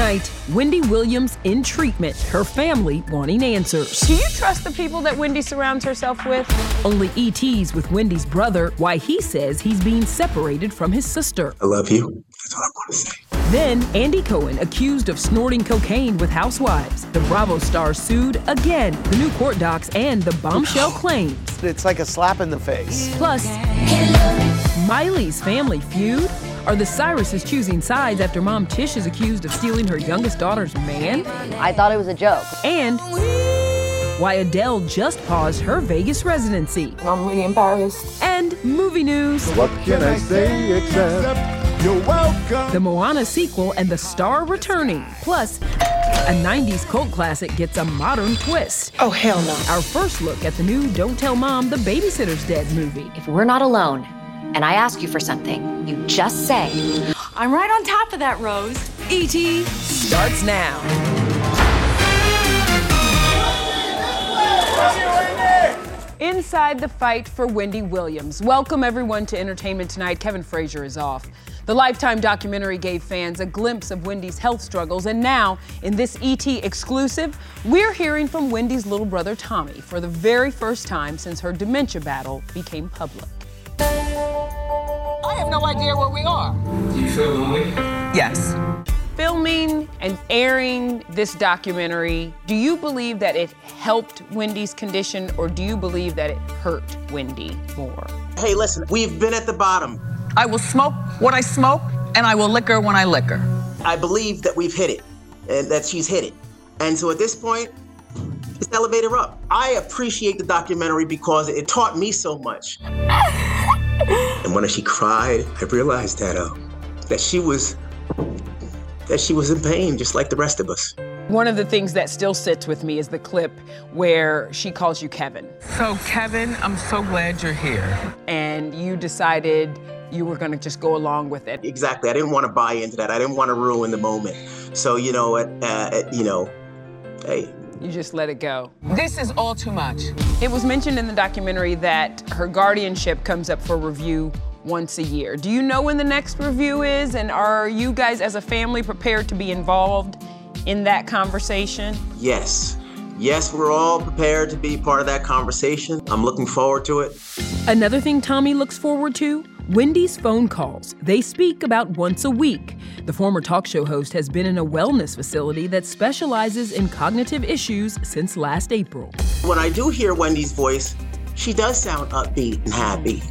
Tonight, Wendy Williams in treatment, her family wanting answers. Do you trust the people that Wendy surrounds herself with? Only ETs with Wendy's brother, why he says he's being separated from his sister. I love you. That's all I want to say. Then, Andy Cohen accused of snorting cocaine with housewives. The Bravo star sued again. The new court docs and the bombshell claims. It's like a slap in the face. Plus, Miley's family feud. Are the Cyruses choosing sides after mom Tish is accused of stealing her youngest daughter's man? I thought it was a joke. And why Adele just paused her Vegas residency. I'm really embarrassed. And movie news. What can I say except you're welcome? The Moana sequel and the star returning. Plus, a 90s cult classic gets a modern twist. Oh, hell no. Our first look at the new Don't Tell Mom the Babysitter's Dead movie. If we're not alone and I ask you for something, you just say, I'm right on top of that, Rose. E.T. starts now. Inside the fight for Wendy Williams. Welcome everyone to Entertainment Tonight. Kevin Frazier is off. The Lifetime documentary gave fans a glimpse of Wendy's health struggles, and now, in this ET exclusive, we're hearing from Wendy's little brother Tommy for the very first time since her dementia battle became public. I have no idea where we are. Do you feel lonely? Yes. Filming and airing this documentary, do you believe that it helped Wendy's condition or do you believe that it hurt Wendy more? Hey, listen, we've been at the bottom. I will smoke what I smoke and I will liquor when I liquor. I believe that we've hit it and that she's hit it. And so at this point, it's elevator up. I appreciate the documentary because it taught me so much. and when she cried, I realized that uh, that she was that she was in pain just like the rest of us. One of the things that still sits with me is the clip where she calls you Kevin. So Kevin, I'm so glad you're here. And you decided you were going to just go along with it. Exactly. I didn't want to buy into that. I didn't want to ruin the moment. So you know, uh, uh, you know, hey, you just let it go. This is all too much. It was mentioned in the documentary that her guardianship comes up for review once a year. Do you know when the next review is? And are you guys as a family prepared to be involved in that conversation? Yes. Yes, we're all prepared to be part of that conversation. I'm looking forward to it. Another thing Tommy looks forward to Wendy's phone calls. They speak about once a week. The former talk show host has been in a wellness facility that specializes in cognitive issues since last April. When I do hear Wendy's voice, she does sound upbeat and happy.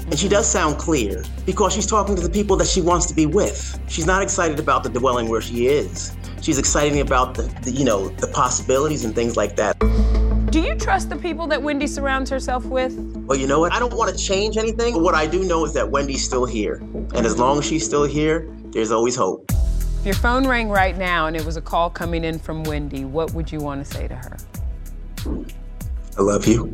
And she does sound clear because she's talking to the people that she wants to be with. She's not excited about the dwelling where she is. She's excited about the, the you know, the possibilities and things like that. Do you trust the people that Wendy surrounds herself with? Well, you know what? I don't want to change anything. But what I do know is that Wendy's still here. And as long as she's still here, there's always hope. If your phone rang right now and it was a call coming in from Wendy, what would you want to say to her? I love you.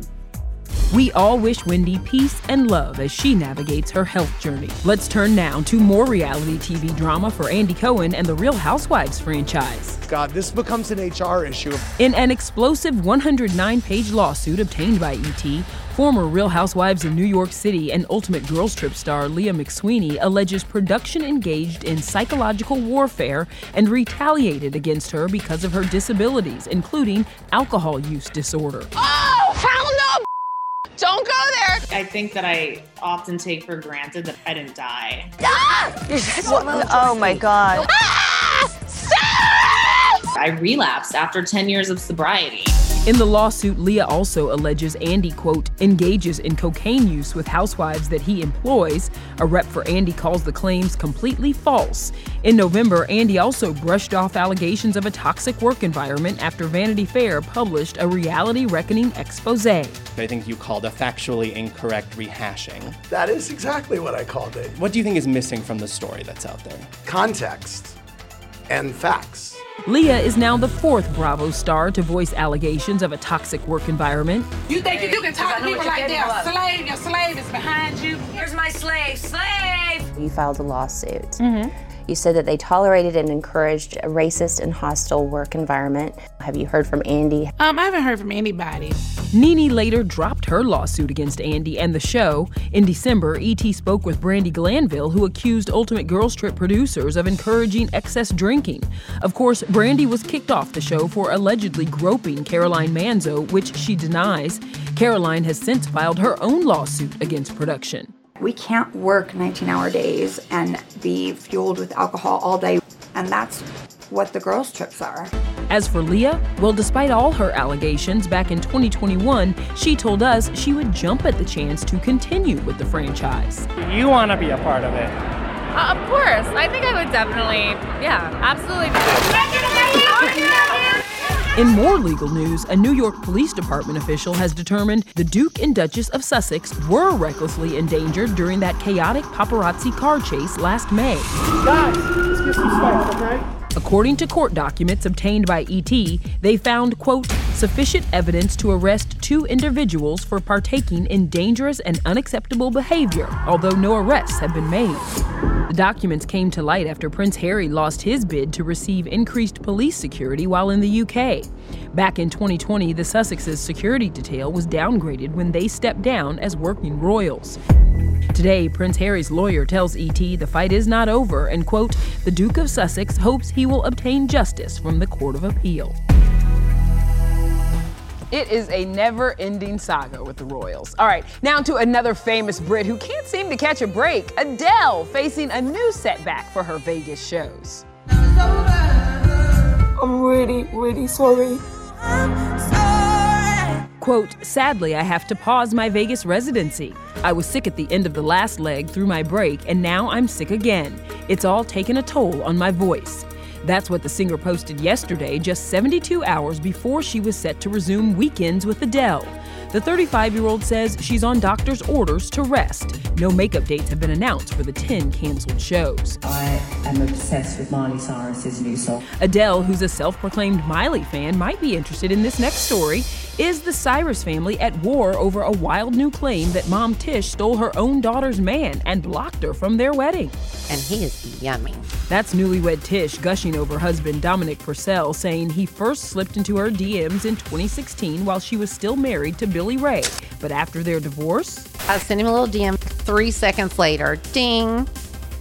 We all wish Wendy peace and love as she navigates her health journey. Let's turn now to more reality TV drama for Andy Cohen and the Real Housewives franchise. God, this becomes an HR issue. In an explosive 109 page lawsuit obtained by ET, former Real Housewives of New York City and Ultimate Girls Trip star Leah McSweeney alleges production engaged in psychological warfare and retaliated against her because of her disabilities, including alcohol use disorder. Oh, hell no! Don't go there. I think that I often take for granted that I didn't die. Ah! oh my god. Ah! Stop! I relapsed after 10 years of sobriety. In the lawsuit, Leah also alleges Andy, quote, engages in cocaine use with housewives that he employs. A rep for Andy calls the claims completely false. In November, Andy also brushed off allegations of a toxic work environment after Vanity Fair published a reality reckoning expose. I think you called a factually incorrect rehashing. That is exactly what I called it. What do you think is missing from the story that's out there? Context and facts. Leah is now the fourth Bravo star to voice allegations of a toxic work environment. You think you can talk to people like they're slave? Your slave is behind you. Here's my slave, slave! You filed a lawsuit. Mm-hmm. You said that they tolerated and encouraged a racist and hostile work environment. Have you heard from Andy? Um, I haven't heard from anybody. Nene later dropped her lawsuit against Andy and the show. In December, ET spoke with Brandi Glanville, who accused Ultimate Girls Trip producers of encouraging excess drinking. Of course, Brandi was kicked off the show for allegedly groping Caroline Manzo, which she denies. Caroline has since filed her own lawsuit against production. We can't work 19 hour days and be fueled with alcohol all day. And that's what the girls' trips are. As for Leah, well, despite all her allegations back in 2021, she told us she would jump at the chance to continue with the franchise. You want to be a part of it? Uh, of course. I think I would definitely, yeah, absolutely. In more legal news, a New York Police Department official has determined the Duke and Duchess of Sussex were recklessly endangered during that chaotic paparazzi car chase last May. Guys, let's get some space, okay? According to court documents obtained by ET, they found, quote, sufficient evidence to arrest two individuals for partaking in dangerous and unacceptable behavior, although no arrests have been made. The documents came to light after Prince Harry lost his bid to receive increased police security while in the UK. Back in 2020, the Sussexes' security detail was downgraded when they stepped down as working royals. Today, Prince Harry's lawyer tells ET the fight is not over and, quote, the Duke of Sussex hopes he will obtain justice from the Court of Appeal. It is a never ending saga with the Royals. All right, now to another famous Brit who can't seem to catch a break Adele facing a new setback for her Vegas shows. I'm really, really sorry. Quote, sadly, I have to pause my Vegas residency. I was sick at the end of the last leg through my break, and now I'm sick again. It's all taken a toll on my voice. That's what the singer posted yesterday, just 72 hours before she was set to resume weekends with Adele. The 35 year old says she's on doctor's orders to rest. No makeup dates have been announced for the 10 canceled shows. I am obsessed with Miley Cyrus's new song. Adele, who's a self proclaimed Miley fan, might be interested in this next story. Is the Cyrus family at war over a wild new claim that mom Tish stole her own daughter's man and blocked her from their wedding? And he is yummy. That's newlywed Tish gushing over husband Dominic Purcell, saying he first slipped into her DMs in 2016 while she was still married to Billy Ray. But after their divorce, I sent him a little DM three seconds later. Ding.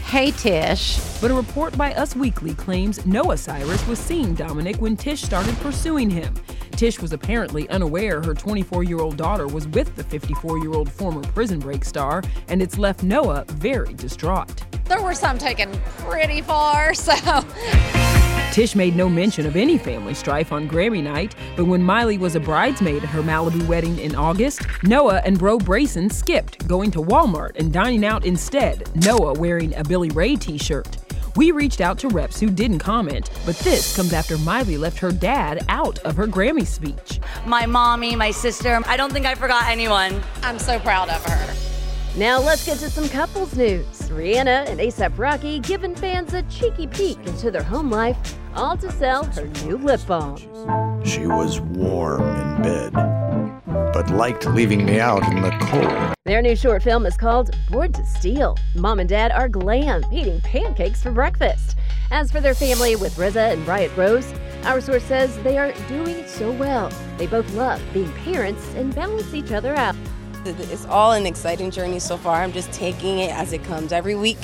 Hey, Tish. But a report by Us Weekly claims Noah Cyrus was seeing Dominic when Tish started pursuing him. Tish was apparently unaware her 24 year old daughter was with the 54 year old former prison break star, and it's left Noah very distraught. There were some taken pretty far, so. Tish made no mention of any family strife on Grammy night, but when Miley was a bridesmaid at her Malibu wedding in August, Noah and Bro Braison skipped, going to Walmart and dining out instead, Noah wearing a Billy Ray t shirt. We reached out to reps who didn't comment, but this comes after Miley left her dad out of her Grammy speech. My mommy, my sister, I don't think I forgot anyone. I'm so proud of her. Now let's get to some couples news. Rihanna and ASAP Rocky giving fans a cheeky peek into their home life, all to sell her new lip balm. She was warm in bed, but liked leaving me out in the cold. Their new short film is called Born to Steal. Mom and dad are glam, eating pancakes for breakfast. As for their family with RZA and Riot Rose, our source says they are doing so well. They both love being parents and balance each other out. It's all an exciting journey so far. I'm just taking it as it comes every week.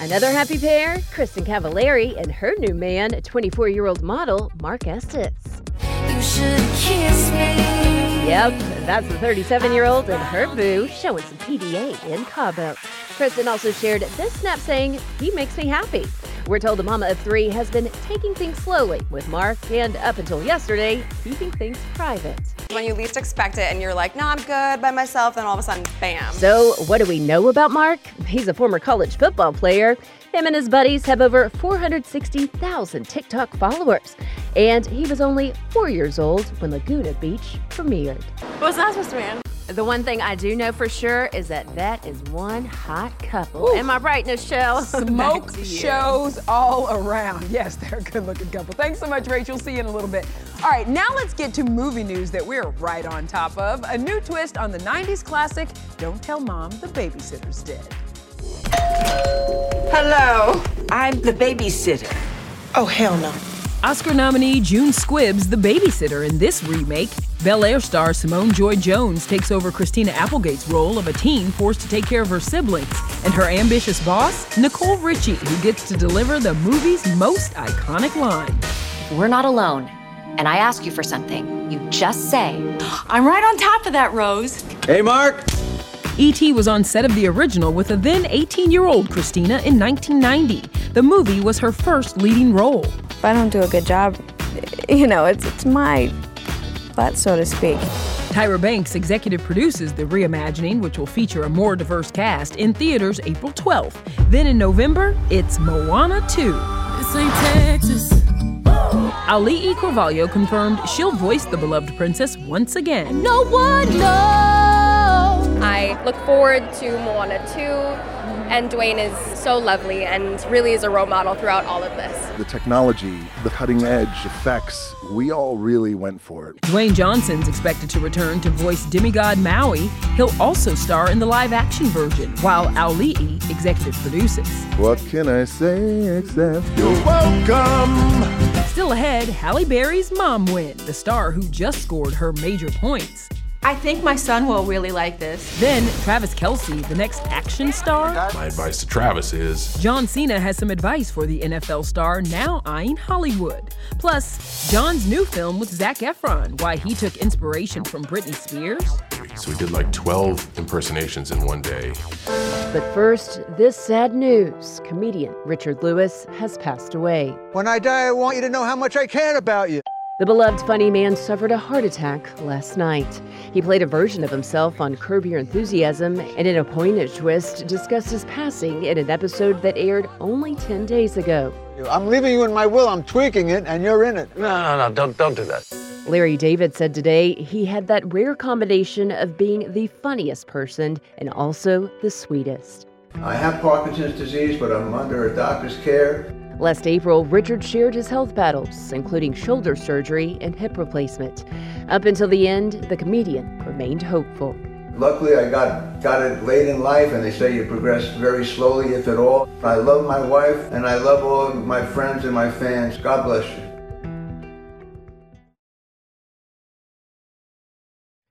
Another happy pair, Kristin Cavallari and her new man, 24 year old model Mark Estes. Yep, that's the 37 year old and her boo showing some PDA in Cabo. Kristin also shared this snap saying, He makes me happy. We're told the mama of three has been taking things slowly with Mark and up until yesterday, keeping things private. When you least expect it and you're like, no, I'm good by myself, then all of a sudden, bam. So, what do we know about Mark? He's a former college football player. Him and his buddies have over 460,000 TikTok followers. And he was only four years old when Laguna Beach premiered. What's that supposed to mean? The one thing I do know for sure is that that is one hot couple. Ooh. Am I right, Nichelle? Smoke shows all around. Yes, they're a good looking couple. Thanks so much, Rachel. See you in a little bit. All right, now let's get to movie news that we're right on top of. A new twist on the 90s classic Don't Tell Mom the Babysitter's Dead. Hello, I'm the babysitter. Oh, hell no. Oscar nominee June Squibb's, the babysitter in this remake. Bel Air star Simone Joy Jones takes over Christina Applegate's role of a teen forced to take care of her siblings, and her ambitious boss, Nicole Richie, who gets to deliver the movie's most iconic line. We're not alone, and I ask you for something. You just say, I'm right on top of that, Rose. Hey, Mark. E.T. was on set of the original with a then 18 year old Christina in 1990. The movie was her first leading role. If I don't do a good job, you know, it's, it's my butt, so to speak. Tyra Banks executive produces the reimagining, which will feature a more diverse cast in theaters April 12th. Then in November, it's Moana 2. This ain't Texas. Auli'i Cravalho confirmed she'll voice the beloved princess once again. No one knows. I look forward to Moana 2, and Dwayne is so lovely and really is a role model throughout all of this. The technology, the cutting edge effects, we all really went for it. Dwayne Johnson's expected to return to voice demigod Maui. He'll also star in the live action version, while Auli'i executive produces. What can I say except you're welcome? Still ahead, Halle Berry's mom win, the star who just scored her major points. I think my son will really like this. Then, Travis Kelce, the next action star. My advice to Travis is John Cena has some advice for the NFL star now eyeing Hollywood. Plus, John's new film with Zac Efron, why he took inspiration from Britney Spears. So we did like 12 impersonations in one day. But first, this sad news comedian Richard Lewis has passed away. When I die, I want you to know how much I care about you. The beloved funny man suffered a heart attack last night. He played a version of himself on Curb Your Enthusiasm and, in a poignant twist, discussed his passing in an episode that aired only 10 days ago. I'm leaving you in my will. I'm tweaking it, and you're in it. No, no, no, don't, don't do that. Larry David said today he had that rare combination of being the funniest person and also the sweetest. I have Parkinson's disease, but I'm under a doctor's care. Last April, Richard shared his health battles, including shoulder surgery and hip replacement. Up until the end, the comedian remained hopeful. Luckily, I got, got it late in life, and they say you progress very slowly, if at all. I love my wife, and I love all my friends and my fans. God bless you.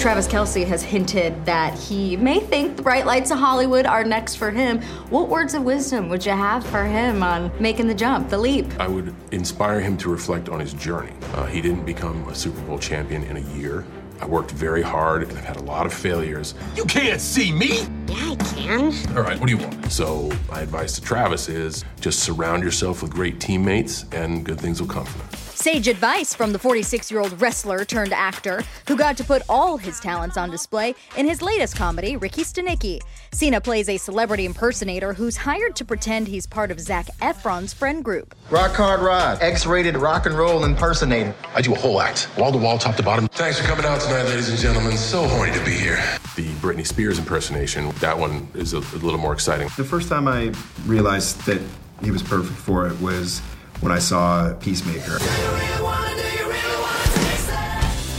Travis Kelce. Has hinted that he may think the bright lights of Hollywood are next for him. What words of wisdom would you have for him on making the jump, the leap? I would inspire him to reflect on his journey. Uh, he didn't become a Super Bowl champion in a year. I worked very hard and I've had a lot of failures. You can't see me! Yeah, I can. All right, what do you want? So, my advice to Travis is just surround yourself with great teammates and good things will come from it. Sage advice from the 46 year old wrestler turned actor who got to put all his talents on display in his latest comedy, Ricky Stanicky. Cena plays a celebrity impersonator who's hired to pretend he's part of Zac Efron's friend group. Rock Hard Rod, X rated rock and roll impersonator. I do a whole act, wall to wall, top to bottom. Thanks for coming out tonight, ladies and gentlemen. So horny to be here. The Britney Spears impersonation, that one is a, a little more exciting. The first time I realized that he was perfect for it was when I saw Peacemaker.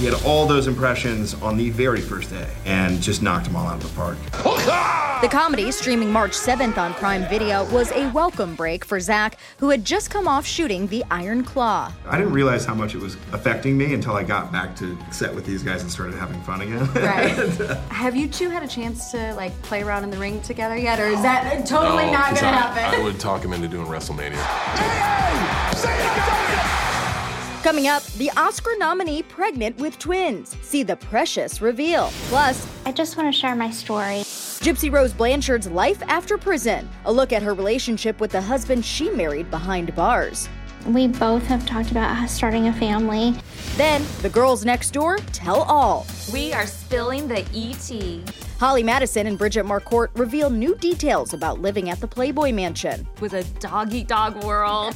He had all those impressions on the very first day and just knocked them all out of the park. The comedy, streaming March 7th on Prime Video, was a welcome break for Zac, who had just come off shooting The Iron Claw. I didn't realize how much it was affecting me until I got back to set with these guys and started having fun again. Right. Have you two had a chance to like play around in the ring together yet, or is that totally No, not 'cause gonna I- happen? I would talk him into doing WrestleMania. Coming up, the Oscar nominee pregnant with twins. See the precious reveal. Plus, I just want to share my story. Gypsy Rose Blanchard's life after prison. A look at her relationship with the husband she married behind bars. We both have talked about starting a family. Then, the girls next door tell all. We are spilling the ET. Holly Madison and Bridget Marquardt reveal new details about living at the Playboy Mansion. With a dog eat dog world.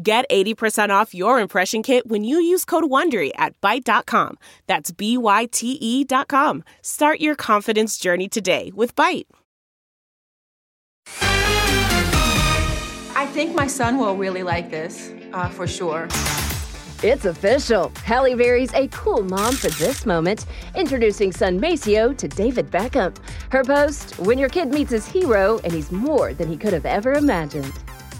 Get 80% off your impression kit when you use code WONDERY at Byte.com. That's B-Y-T-E dot com. Start your confidence journey today with Byte. I think my son will really like this, uh, for sure. It's official. Halle Berry's a cool mom for this moment, introducing son Maceo to David Beckham. Her post, when your kid meets his hero and he's more than he could have ever imagined.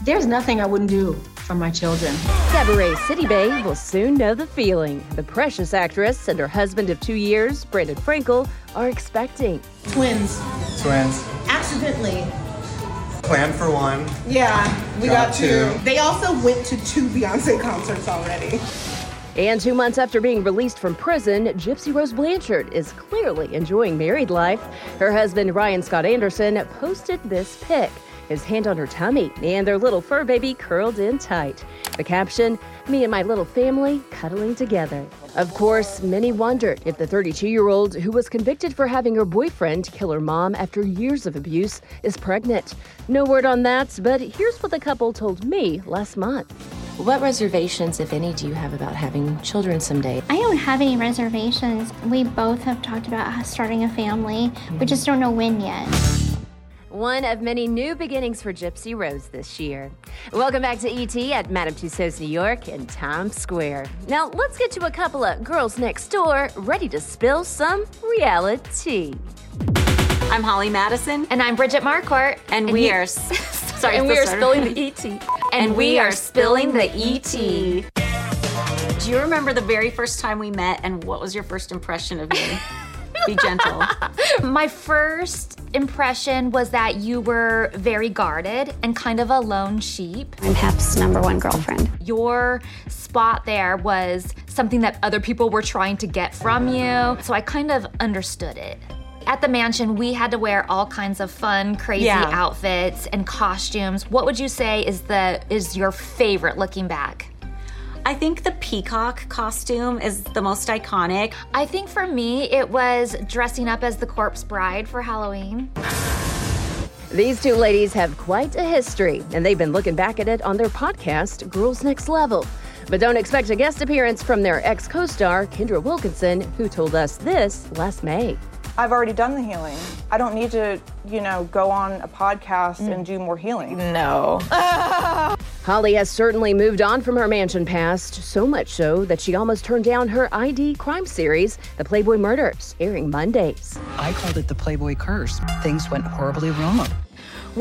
There's nothing I wouldn't do for my children. Cabaret City Bay will soon know the feeling. The precious actress and her husband of two years, Brandon Frankel, are expecting. Twins. Twins. Accidentally. Plan for one. Yeah, we Got got, two. two. They also went to two Beyonce concerts already. And two months after being released from prison, Gypsy Rose Blanchard is clearly enjoying married life. Her husband, Ryan Scott Anderson, posted this pic his hand on her tummy and their little fur baby curled in tight. The caption, Me and my little family cuddling together. Of course, many wondered if the 32 year old who was convicted for having her boyfriend kill her mom after years of abuse is pregnant. No word on that, but here's what the couple told me last month. What reservations, if any, do you have about having children someday? I don't have any reservations. We both have talked about starting a family. We just don't know when yet. One of many new beginnings for Gypsy Rose this year. Welcome back to ET at Madame Tussauds, New York, in Times Square. Now, let's get to a couple of girls next door ready to spill some reality. I'm Holly Madison. And I'm Bridget Marquardt. And, And we he- are. Sorry, and we are spilling the ET. And we are spilling the ET. Do you remember the very first time we met and what was your first impression of me? Be gentle. My first impression was that you were very guarded and kind of a lone sheep. I'm Hef's number one girlfriend. Your spot there was something that other people were trying to get from you, so I kind of understood it. At the mansion, we had to wear all kinds of fun, crazy Yeah. outfits and costumes. What would you say is the is your favorite looking back? I think the peacock costume is the most iconic. I think for me, it was dressing up as the corpse bride for Halloween. These two ladies have quite a history, and they've been looking back at it on their podcast, Girls Next Level. But don't expect a guest appearance from their ex co star, Kendra Wilkinson, who told us this last May. I've already done the healing. I don't need to, you know, go on a podcast mm. and do more healing. No. Holly has certainly moved on from her mansion past, so much so that she almost turned down her ID crime series, The Playboy Murders, airing Mondays. I called it the Playboy curse. Things went horribly wrong.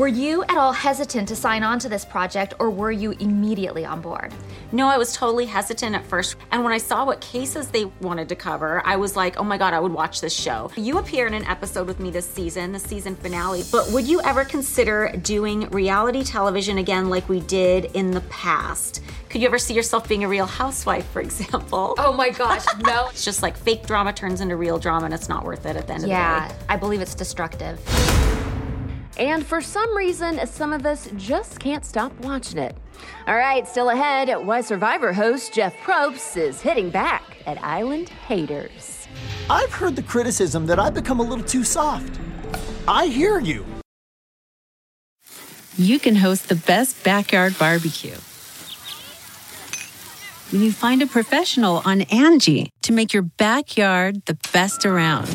Were you at all hesitant to sign on to this project, or were you immediately on board? No, I was totally hesitant at first. And when I saw what cases they wanted to cover, I was like, oh my God, I would watch this show. You appear in an episode with me this season, the season finale. But would you ever consider doing reality television again like we did in the past? Could you ever see yourself being a real housewife, for example? Oh my gosh, no. It's just like fake drama turns into real drama and it's not worth it at the end Yeah, of the day. I believe it's destructive. And for some reason, some of us just can't stop watching it. All right, still ahead, why Survivor host Jeff Probst is hitting back at Island haters. I've heard the criticism that I've become a little too soft. I hear you. you can host the best backyard barbecue. When you find a professional on Angie to make your backyard the best around.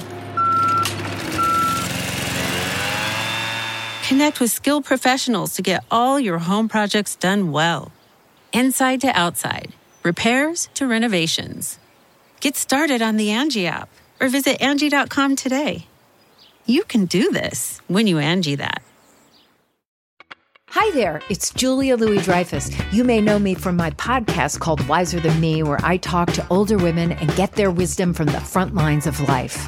Connect with skilled professionals to get all your home projects done well. Inside to outside, repairs to renovations. Get started on the Angie app or visit Angie.com today. You can do this when you Angie that. Hi there, it's Julia Louis Dreyfus. You may know me from my podcast called Wiser Than Me, where I talk to older women and get their wisdom from the front lines of life.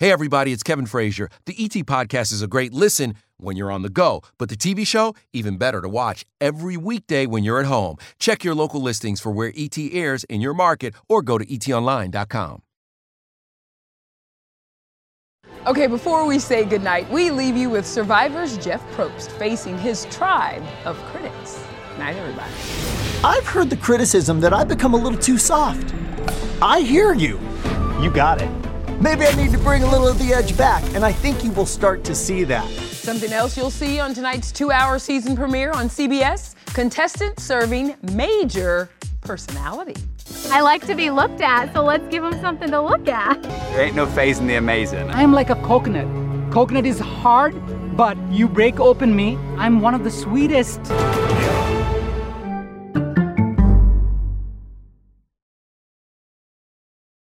Hey, everybody, it's Kevin Frazier. The ET Podcast is a great listen when you're on the go, but the TV show, even better to watch every weekday when you're at home. Check your local listings for where ET airs in your market or go to etonline.com. Okay, before we say goodnight, we leave you with Survivor's Jeff Probst facing his tribe of critics. Night, everybody. I've heard the criticism that I've become a little too soft. I hear you. You got it. Maybe I need to bring a little of the edge back, and I think you will start to see that. Something else you'll see on tonight's two hour season premiere on CBS contestants serving major personality. I like to be looked at, so let's give them something to look at. There ain't no phasing the amazing. I am like a coconut. Coconut is hard, but you break open me. I'm one of the sweetest.